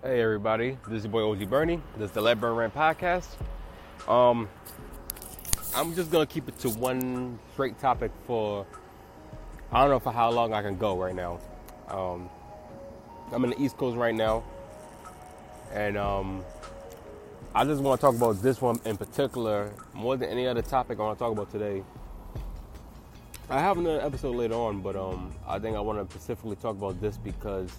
Hey everybody, this is your boy OG Bernie. This is the Let Burn Rant podcast. Um, I'm just gonna keep it to one straight topic for I don't know for how long I can go right now. Um, I'm in the East Coast right now, and um, I just want to talk about this one in particular more than any other topic I want to talk about today. I have another episode later on, but um, I think I want to specifically talk about this because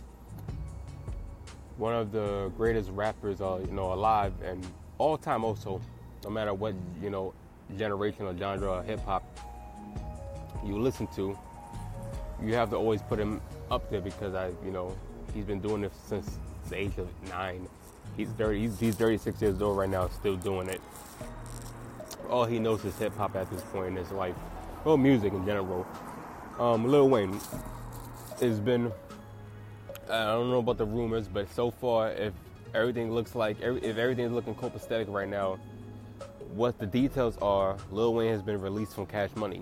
one of the greatest rappers, uh, you know, alive and all time also, no matter what you know generation or genre of hip hop you listen to, you have to always put him up there because I, you know, he's been doing this since the age of nine. He's 30. He's, he's 36 years old right now, still doing it. All he knows is hip hop at this point in his life, well, music in general. Um, Lil Wayne has been I don't know about the rumors, but so far, if everything looks like if everything's looking copacetic right now, what the details are, Lil Wayne has been released from Cash Money,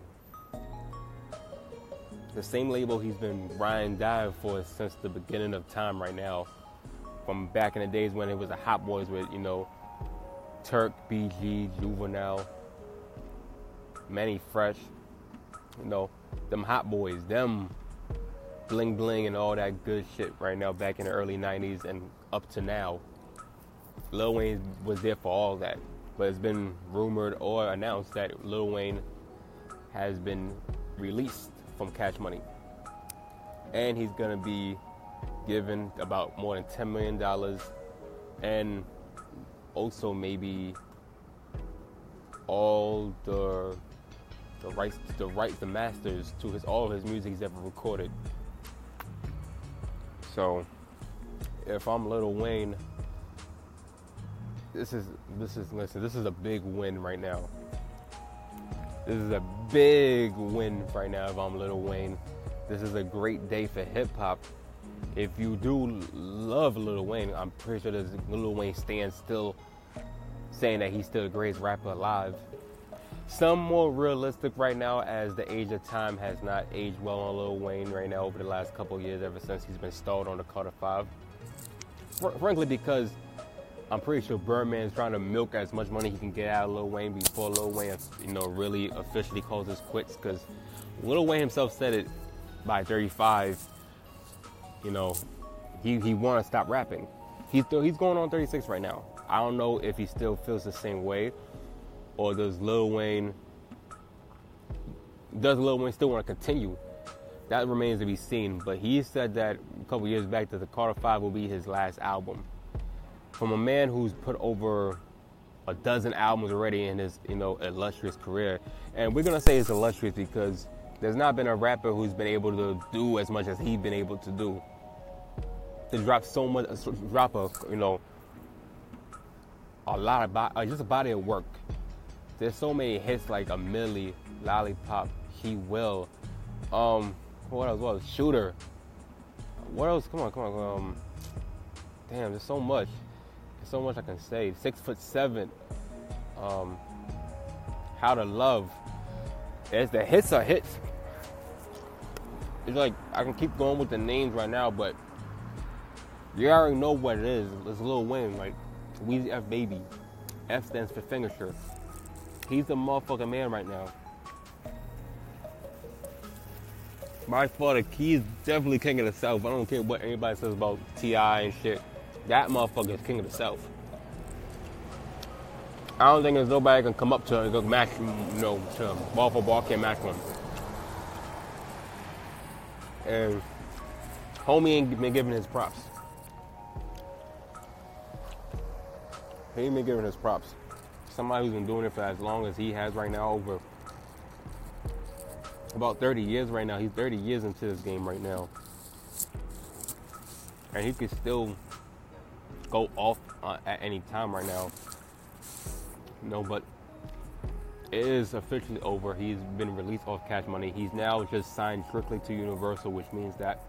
the same label he's been riding dive for since the beginning of time. Right now, from back in the days when it was the Hot Boys with you know Turk, BG, Juvenile, Mannie Fresh, you know them Hot Boys, them bling bling and all that good shit right now back in the early 90s and up to now. Lil Wayne was there for all that. But it's been rumored or announced that Lil Wayne has been released from Cash Money. And he's going to be given about more than $10 million and also maybe all the the rights the rights the masters to his all of his music he's ever recorded so if I'm Little Wayne, this is this is listen, this is a big win right now. This is a big win right now if I'm Little Wayne. This is a great day for hip hop. If you do love Lil Wayne, I'm pretty sure there's Lil Wayne stands still saying that he's still the greatest rapper alive. Some more realistic right now, as the age of time has not aged well on Lil Wayne right now over the last couple years, ever since he's been stalled on the Carter Five. Fr- frankly, because I'm pretty sure Birdman's trying to milk as much money he can get out of Lil Wayne before Lil Wayne, you know, really officially calls his quits. Because Lil Wayne himself said it by 35. You know, he he want to stop rapping. He's still he's going on 36 right now. I don't know if he still feels the same way or does Lil Wayne does Lil Wayne still want to continue? That remains to be seen. But he said that a couple years back that the Carter Five will be his last album. From a man who's put over a dozen albums already in his you know illustrious career, and we're gonna say it's illustrious because there's not been a rapper who's been able to do as much as he's been able to do. To drop so much, drop a you know a lot of uh, just a body of work there's so many hits like a Milli, Lollipop, He Will. Um, what else? What Shooter. What else? Come on, come on. Um, damn, there's so much. There's so much I can say. Six foot seven. Um, How to Love. It's the hits are hits. It's like I can keep going with the names right now, but you already know what it is. It's Lil Wayne, like Weezy F Baby. F stands for finisher. He's the motherfucking man right now. The key definitely king of the South. I don't care what anybody says about T.I. and shit. That motherfucker is king of the South. I don't think there's nobody can come up to him and go match you know, to him. Ball for ball can't match him. And homie ain't been giving his props. He ain't been giving his props somebody who's been doing it for as long as he has right now, over about 30 years right now. He's 30 years into this game right now. And he could still go off uh, at any time right now. No, but it is officially over. He's been released off cash money. He's now just signed strictly to Universal, which means that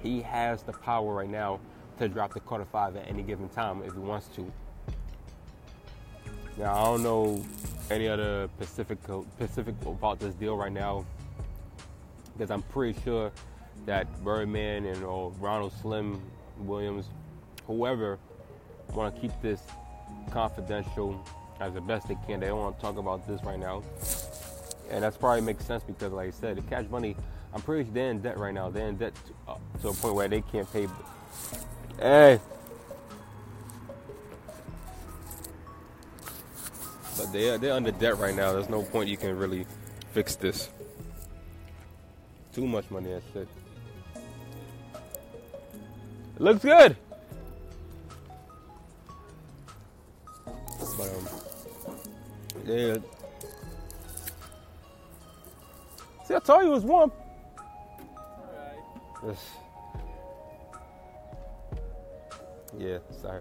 he has the power right now to drop the Carter 5 at any given time if he wants to. Now I don't know any other Pacific Pacific about this deal right now because I'm pretty sure that Birdman and or Ronald Slim Williams whoever want to keep this confidential as the best they can. They don't want to talk about this right now, and that's probably makes sense because, like I said, the Cash Money. I'm pretty sure they're in debt right now. They're in debt to, uh, to a point where they can't pay. Hey. But they they're under debt right now. There's no point you can really fix this. Too much money, shit. It looks good. But um, yeah. See, I told you it was warm. Yes. Yeah, sorry.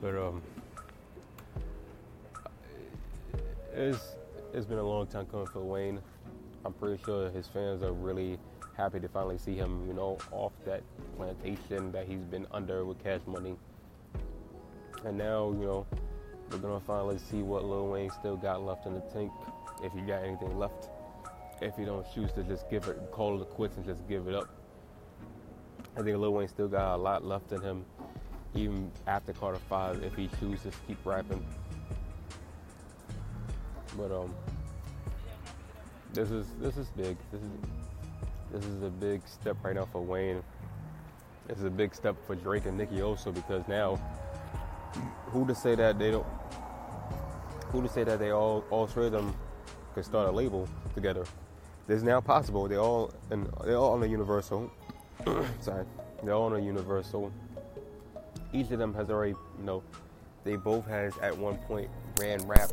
But um, it's it's been a long time coming for Wayne. I'm pretty sure his fans are really happy to finally see him, you know, off that plantation that he's been under with Cash Money. And now, you know, we're gonna finally see what Lil Wayne still got left in the tank, if he got anything left. If he don't choose to just give it, call it quits and just give it up. I think Lil Wayne still got a lot left in him, even after Carter Five, if he chooses to keep rapping. But um, this is this is big. This is this is a big step right now for Wayne. This is a big step for Drake and Nicki also because now, who to say that they don't? Who to say that they all all three of them could start a label together? This is now possible. They all and they're all on a Universal. Sorry, they're all on a Universal. Each of them has already, you know, they both has at one point ran rap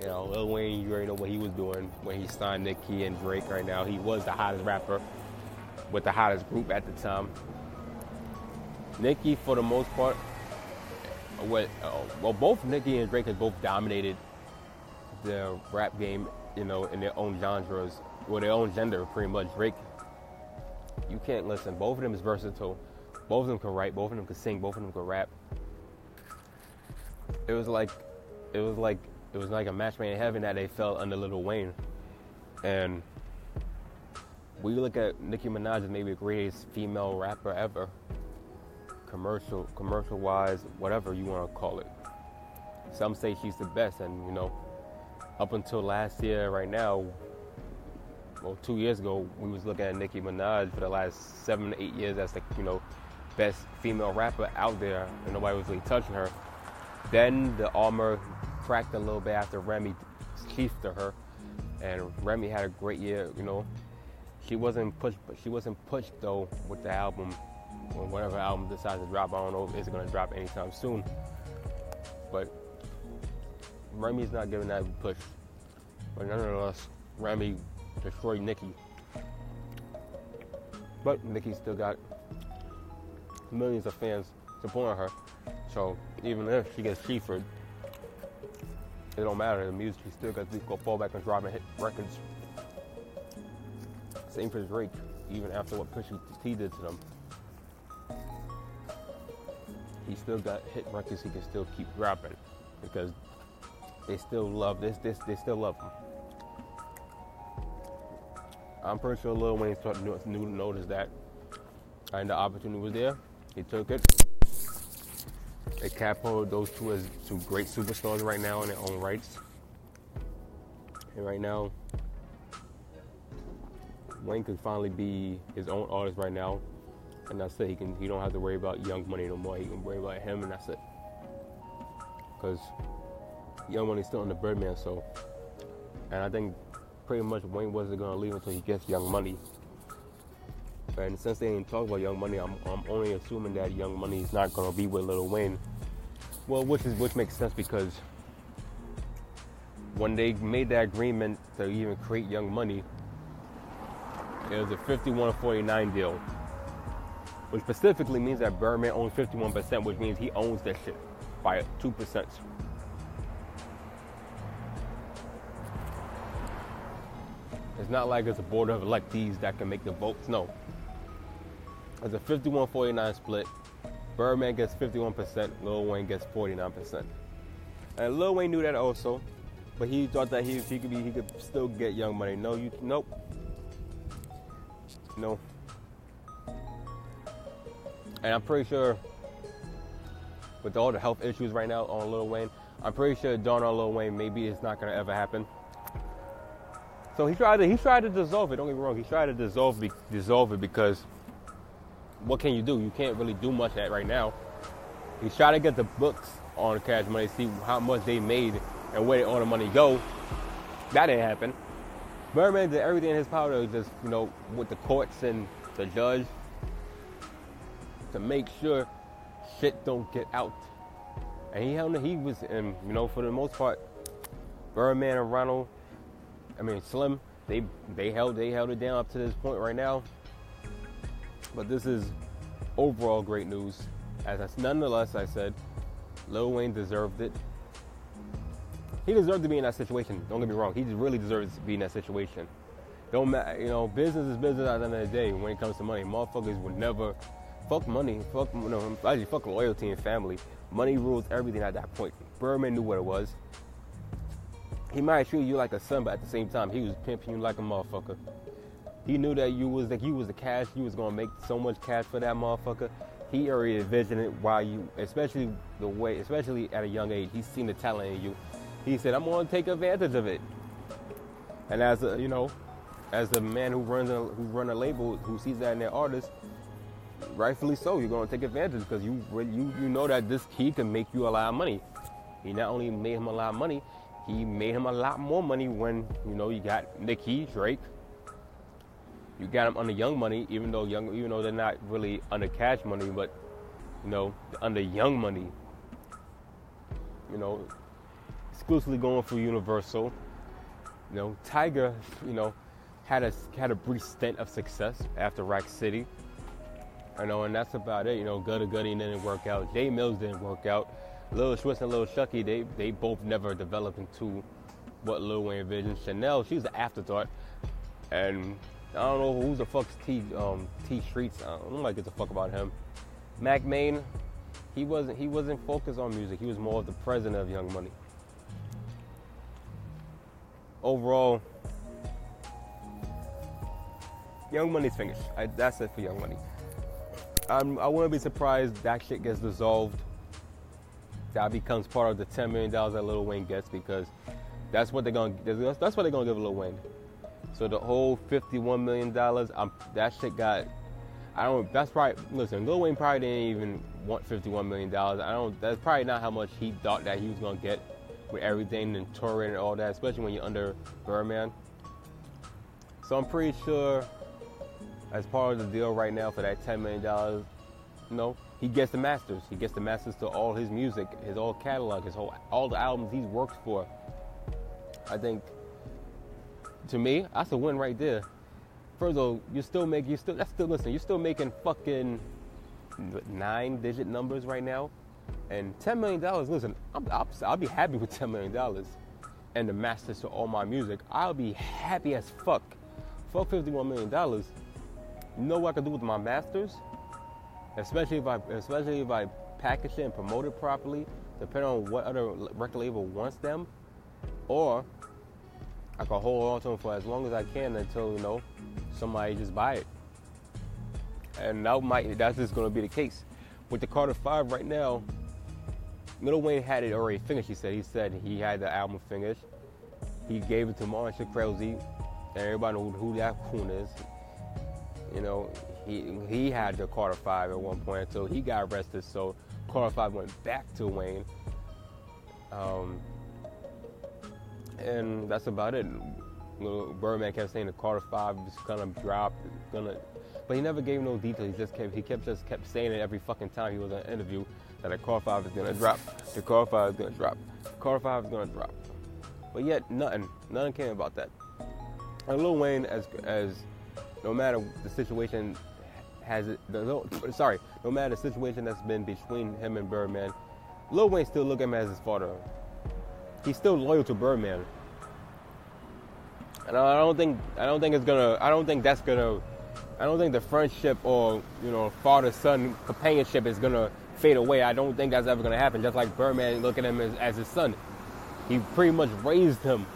you know, Lil Wayne, you already know what he was doing when he signed Nicki and Drake right now. He was the hottest rapper with the hottest group at the time. Nicki, for the most part, what, uh, well, both Nicki and Drake have both dominated the rap game, you know, in their own genres, or their own gender, pretty much. Drake, you can't listen. Both of them is versatile. Both of them can write. Both of them can sing. Both of them can rap. It was like, it was like it was like a match made in heaven that they fell under Lil Wayne. And we look at Nicki Minaj as maybe the greatest female rapper ever, commercial, commercial wise, whatever you want to call it. Some say she's the best, and you know, up until last year, right now, well, two years ago, we was looking at Nicki Minaj for the last seven, to eight years as the you know best female rapper out there, and nobody was really touching her. Then the armor cracked a little bit after Remy chiefed to her, and Remy had a great year. You know, she wasn't pushed, but she wasn't pushed though with the album or whatever album decides to drop. I don't know if it's gonna drop anytime soon, but Remy's not giving that push. But nonetheless, Remy destroyed Nicki. But Nicki still got millions of fans supporting her. So even if she gets chiefed it don't matter. The music, he still got to go fall back and drop and hit records. Same for Drake, even after what Pusha T did to them. He still got hit records. He can still keep dropping because they still love this. This they still love him. I'm pretty sure Lil Wayne started to notice that, and the opportunity was there. He took it. They catapulted those two as two great superstars right now in their own rights. And right now, Wayne could finally be his own artist right now. And that's it. He can he don't have to worry about Young Money no more. He can worry about him and that's it. Cause Young Money's still in the Birdman, so and I think pretty much Wayne wasn't gonna leave until he gets Young Money. And since they ain't talk about Young Money, I'm, I'm only assuming that Young Money is not gonna be with Lil Wayne. Well, which is which makes sense because when they made that agreement to even create Young Money, it was a 51-49 deal, which specifically means that Birdman owns 51%, which means he owns that shit by two percent. It's not like it's a board of electees that can make the votes. No, it's a 51 49 split. Birdman gets 51%, Lil Wayne gets 49%. And Lil Wayne knew that also, but he thought that he, he could be he could still get Young Money. No, you nope. No. And I'm pretty sure with all the health issues right now on Lil Wayne, I'm pretty sure Dawn on Lil Wayne maybe it's not gonna ever happen. So he tried to he tried to dissolve it. Don't get me wrong. He tried to dissolve dissolve it because what can you do? You can't really do much at right now. He's trying to get the books on Cash Money, see how much they made and where all the money go. That didn't happen. Birdman did everything in his power to just, you know, with the courts and the judge to make sure shit don't get out. And he held he was and you know, for the most part, Birdman and Ronald, I mean Slim, they they held they held it down up to this point right now. But this is overall great news. As I, nonetheless, I said, Lil Wayne deserved it. He deserved to be in that situation. Don't get me wrong. He really deserves to be in that situation. Don't matter, you know, business is business at the end of the day when it comes to money. Motherfuckers would never fuck money, fuck you know, actually fuck loyalty and family. Money rules everything at that point. Birdman knew what it was. He might treat you like a son, but at the same time, he was pimping you like a motherfucker. He knew that you was like you was the cash. You was gonna make so much cash for that motherfucker. He already envisioned it while you, especially the way, especially at a young age, he's seen the talent in you. He said, "I'm gonna take advantage of it." And as a, you know, as the man who runs a, who run a label who sees that in their artist, rightfully so, you're gonna take advantage because you you you know that this key can make you a lot of money. He not only made him a lot of money, he made him a lot more money when you know you got Nicki, Drake, you got them under Young Money, even though young, even though they're not really under Cash Money, but you know, under Young Money. You know, exclusively going for Universal. You know, Tyga, you know, had a had a brief stint of success after Rack City. You know, and that's about it. You know, Gudda Guddy didn't work out. Jae Millz didn't work out. Lil Twist and Lil Chuckee, they they both never developed into what Lil Wayne envisioned. Shanell, she was an afterthought, and I don't know who the fuck's T um, T Streets. I don't like give a fuck about him. Mack Maine, he wasn't he wasn't focused on music. He was more of the president of Young Money. Overall, Young Money's finished. I, that's it for Young Money. I'm, I wouldn't be surprised that shit gets dissolved. That becomes part of the ten million dollars that Lil Wayne gets because that's what they're gonna. That's what they're gonna give Lil Wayne. So the whole fifty-one million dollars, that shit got. I don't. That's probably listen. Lil Wayne probably didn't even want fifty-one million dollars. I don't. That's probably not how much he thought that he was gonna get with everything and touring and all that, especially when you're under Birdman. So I'm pretty sure, as part of the deal right now for that ten million dollars, you know, he gets the masters. He gets the masters to all his music, his whole catalog, his whole all the albums he's worked for. I think to me, that's a win right there. First of all, you still make you still that's still listen. You're still making fucking nine digit numbers right now, and ten million dollars. Listen, I'm, I'll, I'll be happy with ten million dollars, and the masters to all my music. I'll be happy as fuck. Fuck fifty-one million dollars. You know what I can do with my masters? Especially if I, especially if I package it and promote it properly, depending on what other record label wants them, or I can hold on to them for as long as I can until you know somebody just buy it. And that might that's just gonna be the case. With the Carter Five right now, Lil Wayne had it already finished. He said he said he had the album finished. He gave it to Martin Shkreli, everybody knows who that coon is. You know, he he had the Carter Five at one point until he got arrested. So Carter Five went back to Wayne. Um, and that's about it. Little Birdman kept saying the Carter Five is gonna drop, gonna, but he never gave no details. He just kept he kept just kept saying it every fucking time he was in an interview that the Carter Five is gonna drop, the Carter Five is gonna drop, the Carter Five is gonna drop. But yet nothing, nothing came about that. And Lil Wayne, as as no matter the situation has it, the, sorry, no matter the situation that's been between him and Birdman, Lil Wayne still look at him as his father he's still loyal to Birdman. And I don't think I don't think it's gonna I don't think that's gonna I don't think the friendship or you know father son companionship is gonna fade away. I don't think that's ever gonna happen. Just like Birdman look at him as, as his son, he pretty much raised him.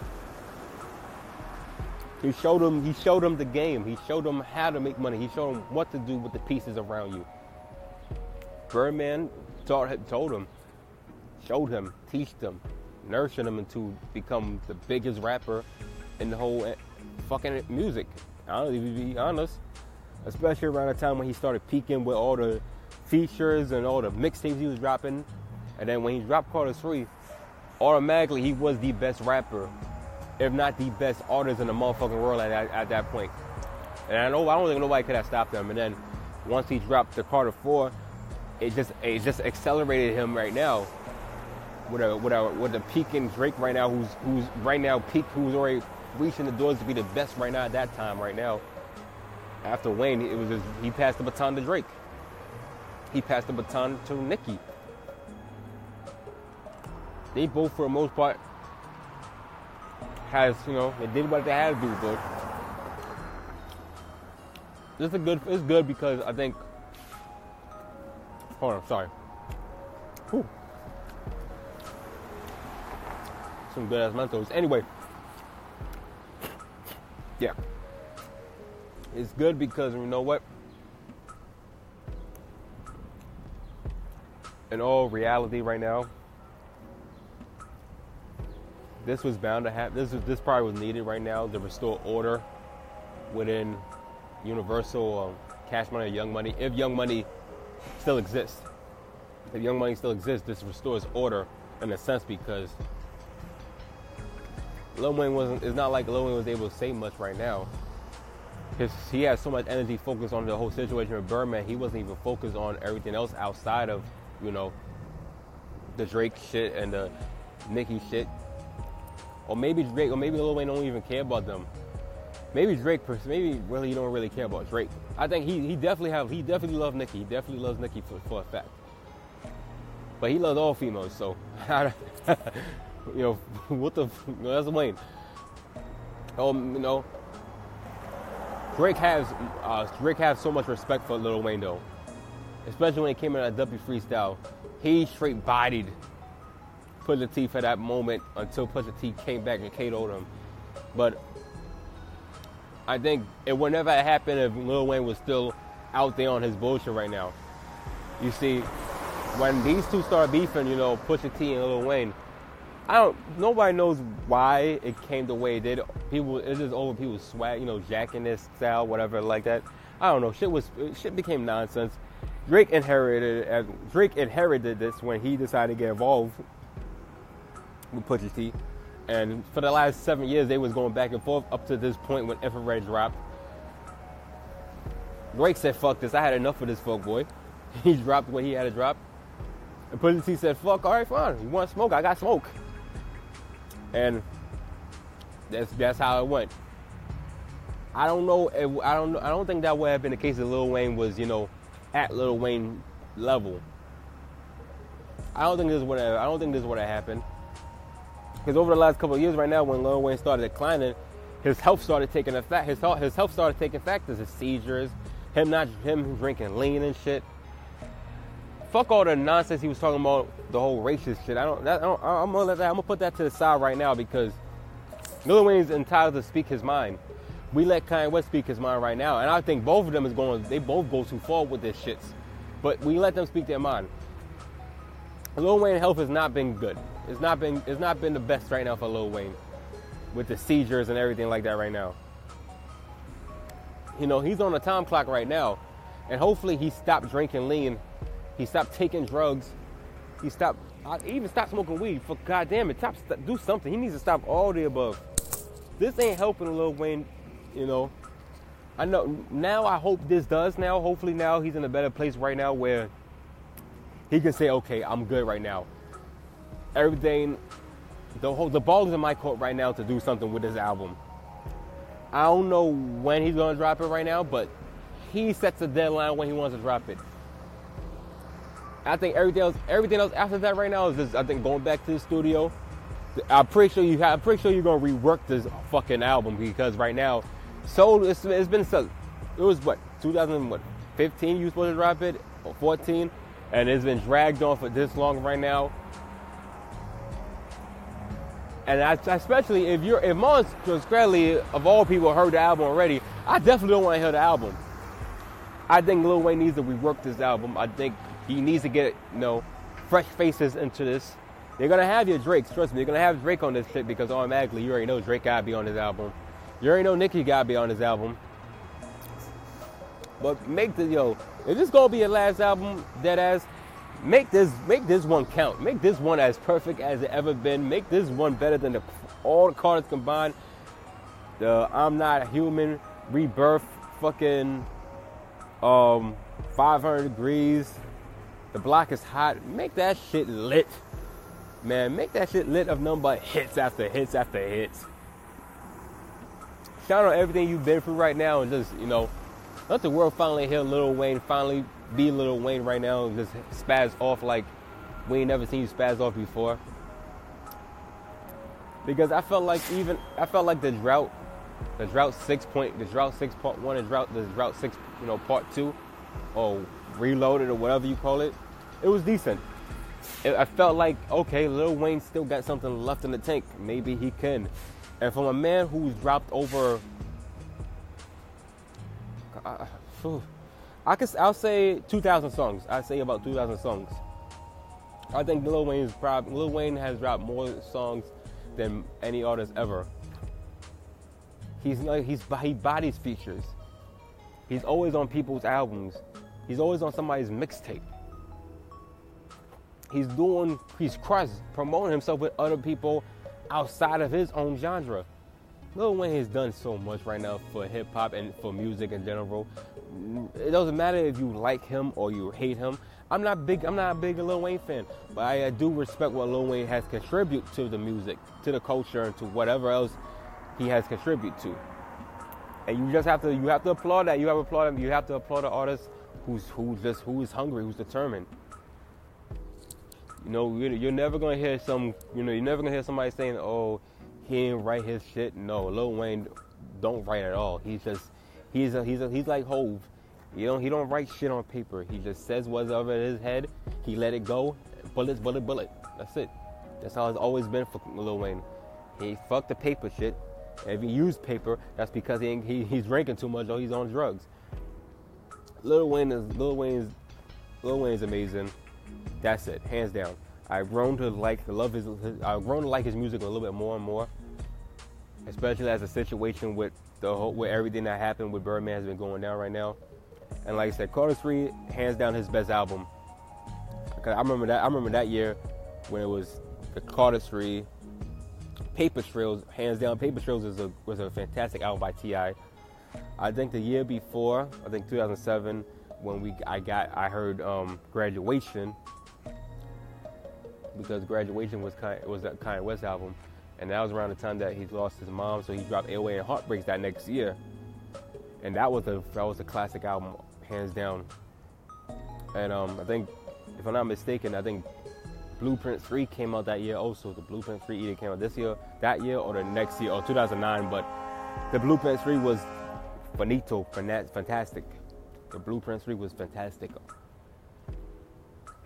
He showed him he showed him the game. He showed him how to make money. He showed him what to do with the pieces around you. Birdman taught, told him, showed him, teached him, nurtured him into become the biggest rapper in the whole eh, fucking music. I don't even be honest. Especially around the time when he started peaking with all the features and all the mixtapes he was dropping. And then when he dropped Carter 3, automatically he was the best rapper, if not the best artist in the motherfucking world at, at, at that point. And I know I don't think nobody could have stopped him. And then once he dropped the Carter 4, it just it just accelerated him right now with a with a with a peaking Drake right now, who's who's right now peak, who's already reaching the doors to be the best right now at that time right now. After Wayne, it was just, he passed the baton to Drake. He passed the baton to Nicki. They both, for the most part, has you know they did what they had to do, but this is good. It's good because I think. Hold on, sorry. Whew. Some good ass Mentos. Anyway, yeah, it's good because you know what. In all reality, right now, this was bound to happen. This was, this probably was needed right now to restore order within Universal, um, Cash Money, or Young Money. If Young Money still exists, if Young Money still exists, this restores order in a sense because Lil Wayne wasn't. It's not like Lil Wayne was able to say much right now. His, he had so much energy focused on the whole situation with Birdman. He wasn't even focused on everything else outside of, you know, the Drake shit and the Nicki shit. Or maybe Drake, or maybe Lil Wayne don't even care about them. Maybe Drake, maybe really you don't really care about Drake. I think he he definitely have he definitely loves Nicki. He definitely loves Nicki for, for a fact. But he loves all females, so you know what the that's Wayne. Um, you know, Drake has uh, Drake has so much respect for Lil Wayne though, especially when it came in that W freestyle. He straight bodied Pusha T for that moment until Pusha T came back and KO'd him. But I think it would never if Lil Wayne was still out there on his bullshit right now. You see, when these two start beefing, you know, Pusha T and Lil Wayne, I don't. Nobody knows why it came the way it did. People, it's just over people swag, you know, jacking this style, whatever, like that. I don't know. Shit was, shit became nonsense. Drake inherited, uh, Drake inherited this when he decided to get involved with Pusha T. And for the last seven years, they was going back and forth up to this point when Infrared dropped. Drake said, fuck this. I had enough of this fuck boy. he dropped what he had to drop. And Pusha T said, fuck, all right, fine. You want smoke? I got smoke. And that's that's how it went. I don't know. If, I don't. I don't think that would have been the case if Lil Wayne was, you know, at Lil Wayne level. I don't think this would have. I don't think this would have happened. Because over the last couple of years, right now, when Lil Wayne started declining, his health started taking effect. His health, his health started taking factors. His seizures, him not him drinking lean and shit. Fuck all the nonsense he was talking about, the whole racist shit. I don't. That, I don't I'm gonna let that. I'm gonna put that to the side right now because Lil Wayne's entitled to speak his mind. We let Kanye West speak his mind right now, and I think both of them is going. They both go too far with this shits, but we let them speak their mind. Lil Wayne health has not been good. It's not been it's not been the best right now for Lil Wayne with the seizures and everything like that right now. You know, he's on a time clock right now. And hopefully he stopped drinking lean. He stopped taking drugs. He stopped he even stopped smoking weed. For goddamn it, stop, do something. He needs to stop all the above. This ain't helping Lil Wayne, you know. I know now I hope this does now. Hopefully now he's in a better place right now where he can say, okay, I'm good right now everything. The whole the ball is in my court right now to do something with this album. I don't know when he's gonna drop it right now, but he sets a deadline when he wants to drop it. I think everything else, everything else after that right now is just I think going back to the studio. I'm pretty sure you have, I'm pretty sure you're gonna rework this fucking album because right now, so it's, it's been so it was what 2015 you supposed to drop it or 14, and it's been dragged on for this long right now. And I, especially if you're if Martin Shkreli of all people heard the album already, I definitely don't want to hear the album. I think Lil Wayne needs to rework this album. I think He needs to get you know fresh faces into this. They're gonna have your Drake, trust me. They're gonna have Drake on this shit because automatically you already know Drake gotta be on his album. You already know Nicki gotta be on his album. But make the yo, if this gonna be your last album, dead ass, make this make this one count. Make this one as perfect as it ever been. Make this one better than the, all the cards combined. The I'm Not Human, Rebirth, fucking um 500 degrees. The block is hot. Make that shit lit. Man, make that shit lit of nothing but hits after hits after hits. Shout out everything you've been through right now and just, you know, let the world finally hear Lil Wayne finally be Lil Wayne right now and just spaz off like we ain't never seen you spaz off before. Because I felt like even I felt like the drought, the drought six point, the drought six part one, and drought the drought six, you know, part two, or reloaded or whatever you call it, it was decent. It, I felt like okay, Lil Wayne still got something left in the tank. Maybe he can. And from a man who's dropped over I, I could, I'll say 2,000 songs. I say about 2,000 songs. I think Lil Wayne's probably Lil Wayne has dropped more songs than any artist ever. He's like he's he bodies features. He's always on people's albums. He's always on somebody's mixtape. He's doing he's cross promoting himself with other people outside of his own genre. Lil Wayne has done so much right now for hip hop and for music in general. It doesn't matter if you like him or you hate him. I'm not big. I'm not a big Lil Wayne fan, but I, I do respect what Lil Wayne has contributed to the music, to the culture, and to whatever else he has contributed to. And you just have to you have to applaud that. You have to applaud him. You have to applaud the artist who's who's just who is hungry, who's determined. You know, you're never gonna hear some. You know, you're never gonna hear somebody saying, "Oh, he didn't write his shit. No, Lil Wayne don't write at all. He's just he's a, he's a, he's like Hove. You know, he don't write shit on paper. He just says what's over his head. He let it go. Bullets, bullet, bullet. That's it. That's how it's always been for Lil Wayne. He fucked the paper shit. If he used paper, that's because he, he he's drinking too much or he's on drugs. Lil Wayne is Lil Wayne's Lil Wayne's amazing. That's it, hands down. I've grown to like the love his, his I've grown to like his music a little bit more and more especially as a situation with the whole, with everything that happened with Birdman has been going down right now. And like I said, Carter Three, hands down, his best album. Cause I remember that. I remember that year when it was the Carter Three, Paper Trails, hands down. Paper Trails was a was a fantastic album by T.I. I think the year before, I think 2007, when we I got I heard um, Graduation because Graduation was kind was that Kanye West album and that was around the time that he lost his mom, so he dropped 808s and Heartbreaks that next year. And that was a that was a classic album, hands down. And um, I think, if I'm not mistaken, I think Blueprint 3 came out that year also. The Blueprint 3 either came out this year, that year, or the next year, or 2009. But the Blueprint 3 was finito, fantastic. The Blueprint 3 was fantastic.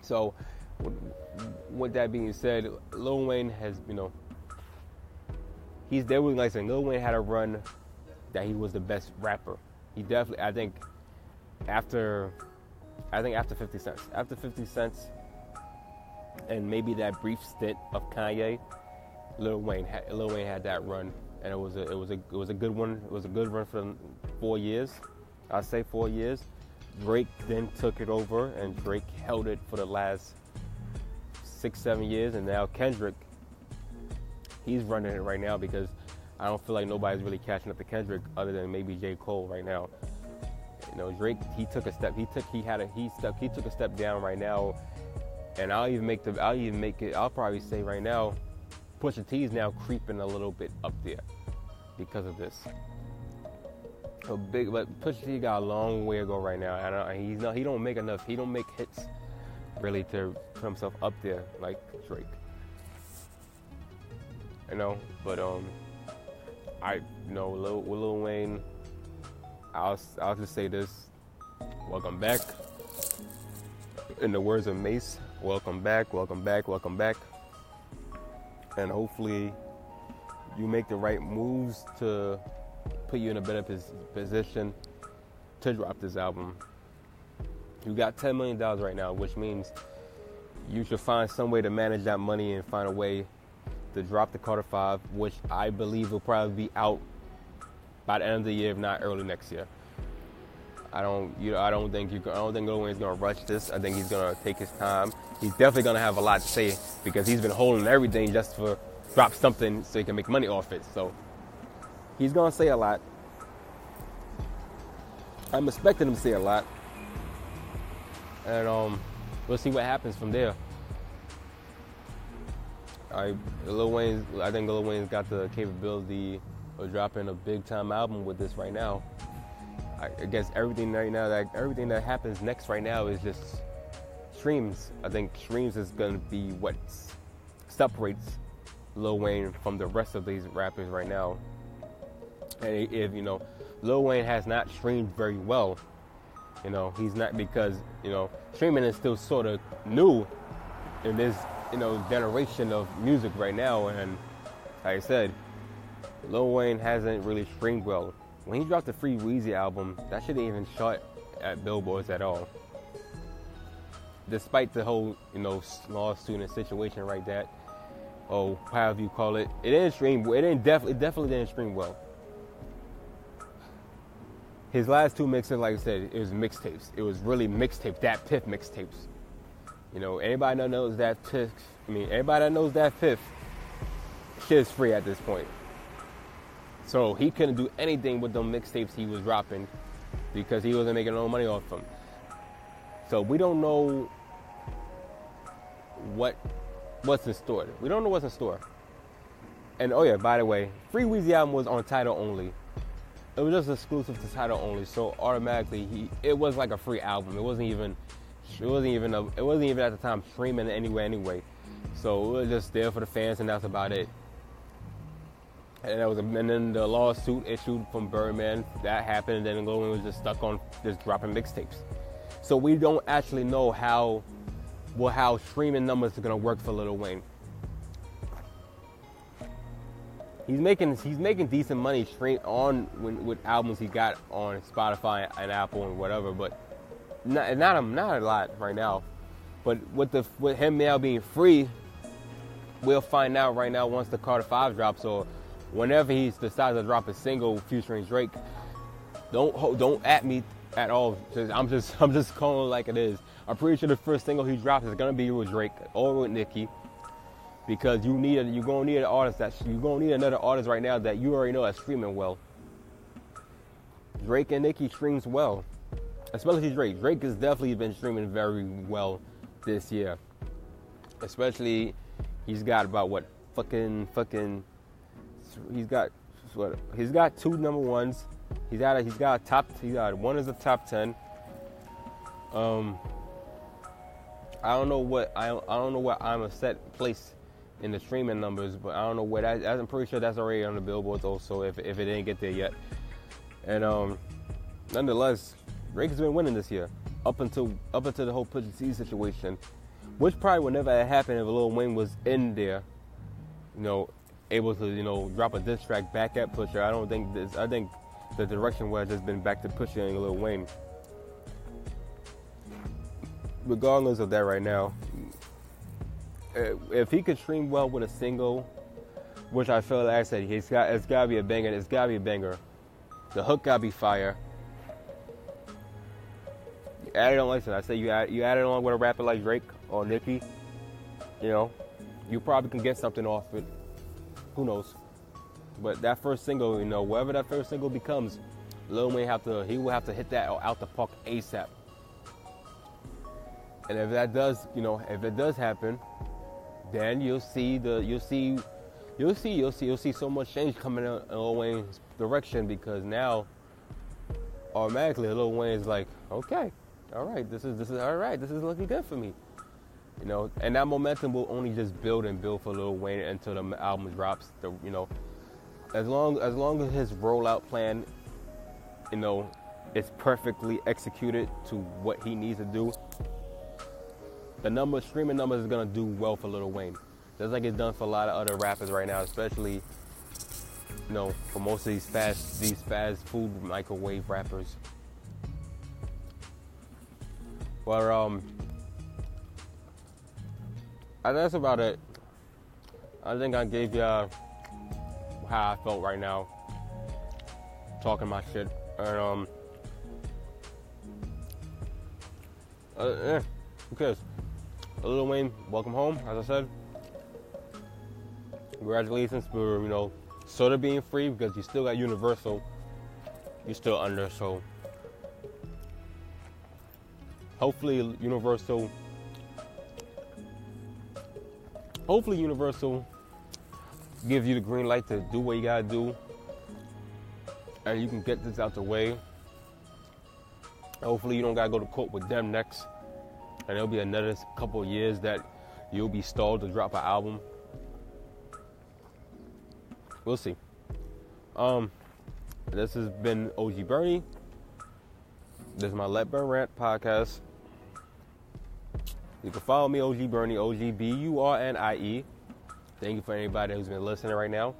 So, with that being said, Lil Wayne has, you know, he's there with like saying Lil Wayne had a run that he was the best rapper. He definitely, I think, after, I think after 50 Cent, after 50 Cent, and maybe that brief stint of Kanye, Lil Wayne, had, Lil Wayne had that run, and it was a, it was a, it was a good one. It was a good run for four years. I'd say four years. Drake then took it over, and Drake held it for the last six, seven years, and now Kendrick he's running it right now because I don't feel like nobody's really catching up to Kendrick other than maybe J. Cole right now. You know, Drake he took a step. He took he had a he step he took a step down right now, and I'll even make the I'll even make it. I'll probably say right now, Pusha T is now creeping a little bit up there because of this. A big, but Pusha T got a long way to go right now, and he's not. He don't make enough. He don't make hits really to put himself up there like Drake you know. But um, I you know Lil, Lil Wayne. I'll I'll just say this: welcome back. In the words of Mase, welcome back, welcome back, welcome back. And hopefully, you make the right moves to put you in a better pos- position to drop this album. You got $10 million right now, which means you should find some way to manage that money and find a way to drop the Carter 5, which I believe will probably be out by the end of the year, if not early next year. I don't, you know, I don't think you, I don't think Lil Wayne's gonna rush this. I think he's gonna take his time. He's definitely gonna have a lot to say because he's been holding everything just for drop something so he can make money off it. So he's gonna say a lot. I'm expecting him to say a lot, and um, we'll see what happens from there. I Lil Wayne, I think Lil Wayne's got the capability of dropping a big time album with this right now. I guess everything right now that everything that happens next right now is just streams. I think streams is gonna be what separates Lil Wayne from the rest of these rappers right now. And if you know, Lil Wayne has not streamed very well. You know, he's not because you know streaming is still sort of new in this you know generation of music right now. And like I said, Lil Wayne hasn't really streamed well when he dropped the Free Weezy album, that shouldn't even shot at billboards at all. Despite the whole, you know, small student situation right that, or however you call it, it didn't stream. It didn't definitely, it definitely didn't stream well. His last two mixes, like I said, it was mixtapes. It was really mixtape, DatPiff mixtapes. You know, anybody that knows DatPiff, I mean, anybody that knows DatPiff, shit is free at this point. So he couldn't do anything with the mixtapes he was dropping because he wasn't making no money off them. So we don't know what what's in store. We don't know what's in store. And oh yeah, by the way, Free Weezy album was on Tidal only. It was just exclusive to Tidal only, so automatically he it was like a free album. It wasn't even it wasn't even a, it wasn't even at the time streaming anywhere anyway. So it was just there for the fans and that's about it and that was, and then the lawsuit issued from Birdman that happened, and then Logan was just stuck on just dropping mixtapes. So we don't actually know how, well, how streaming numbers are gonna work for Lil Wayne. He's making he's making decent money straight on when, with albums he got on Spotify and Apple and whatever, but not not a, not a lot right now. But with the with him now being free, we'll find out right now once the Carter Five drops or whenever he decides to drop a single featuring Drake, don't don't at me at all. I'm just I'm just calling it like it is. I'm pretty sure the first single he drops is gonna be with Drake or with Nicki, because you need a, you're gonna need an artist that you're gonna need another artist right now that you already know that's streaming well. Drake and Nicki streams well, especially Drake. Drake has definitely been streaming very well this year, especially he's got about what fucking fucking he's got what he's got two number ones. He's got a, he's got a top he's got one is a top ten. Um, I don't know what I I don't know what I'm a set place in the streaming numbers, but I don't know where that. I'm pretty sure that's already on the billboards also if if it didn't get there yet. And um, nonetheless, Drake has been winning this year up until up until the whole Pusha T situation, which probably would never have happened if Lil Wayne was in there. You know, able to, you know, drop a diss track back at Pusha. I don't think this. I think the direction was has been back to Pusha and Lil Wayne. Regardless of that, right now, eh, if he could stream well with a single, which I feel like I said, he's got it's gotta be a banger. It's gotta be a banger. The hook gotta be fire. Add it on, listen. I say you add you add it on with a rapper like Drake or Nicki. You know, you probably can get something off it who knows? But that first single, you know, whatever that first single becomes, Lil Wayne have to he will have to hit that out the park ASAP. And if that does, you know, if it does happen, then you'll see the you'll see you'll see you'll see you'll see so much change coming in Lil Wayne's direction because now automatically Lil Wayne's like, okay, all right, this is this is all right, this is looking good for me. You know, and that momentum will only just build and build for Lil Wayne until the album drops. The you know, as long as long as his rollout plan, you know, is perfectly executed to what he needs to do, the number streaming numbers is gonna do well for Lil Wayne. Just like it's done for a lot of other rappers right now, especially you know, for most of these fast these fast food microwave rappers. But um, that's about it. I think I gave you how I felt right now, talking my shit, and um, uh, yeah, who cares? Lil Wayne, welcome home. As I said, congratulations for you know sort of being free because you still got Universal. You're still under, so hopefully Universal. Hopefully Universal gives you the green light to do what you gotta do, and you can get this out the way. Hopefully you don't gotta go to court with them next and it'll be another couple of years that you'll be stalled to drop an album. We'll see. Um, this has been OG Bernie. This is my Let Burn Rant podcast. You can follow me, OG Bernie, O G B U R N I E. Thank you for anybody who's been listening right now.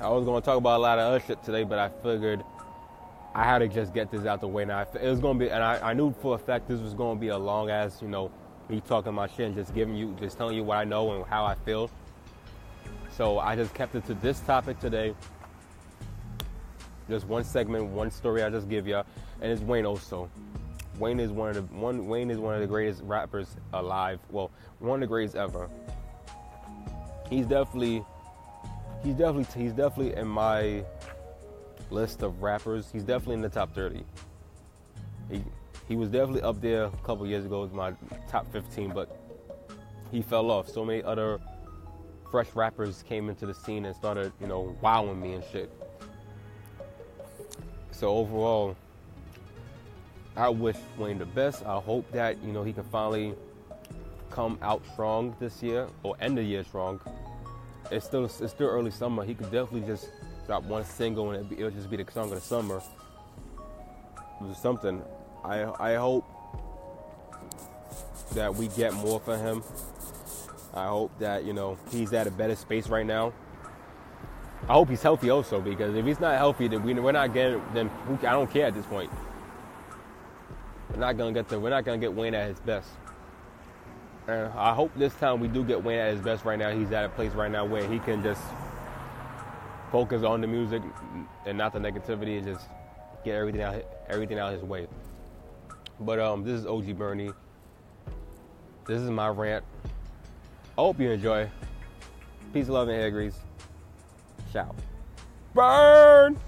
I was going to talk about a lot of other shit today, but I figured I had to just get this out the way. Now it was gonna be, and I, I knew for a fact this was gonna be a long ass, you know, me talking my shit and just giving you, just telling you what I know and how I feel. So I just kept it to this topic today. Just one segment, one story I just give you, and it's Wayne also. Wayne is one of the one. Wayne is one of the greatest rappers alive. Well, one of the greatest ever. He's definitely, he's definitely, he's definitely in my list of rappers, he's definitely in the top 30. He he was definitely up there a couple years ago with my top 15, but he fell off. So many other fresh rappers came into the scene and started, you know, wowing me and shit. So overall, I wish Wayne the best. I hope that, you know, he can finally come out strong this year or end the year strong. It's still it's still early summer. He could definitely just drop one single and it'll just be the song of the summer. Or something. I I hope that we get more for him. I hope that you know he's at a better space right now. I hope he's healthy also because if he's not healthy, then we, we're not getting. Then I don't care at this point. We're not gonna get the. We're not gonna get Wayne at his best. And I hope this time we do get Wayne at his best. Right now, he's at a place right now where he can just focus on the music and not the negativity and just get everything out everything out his way. But um, this is OG Bernie. This is my rant. I hope you enjoy. Peace, love, and hair grease. Ciao. Burn!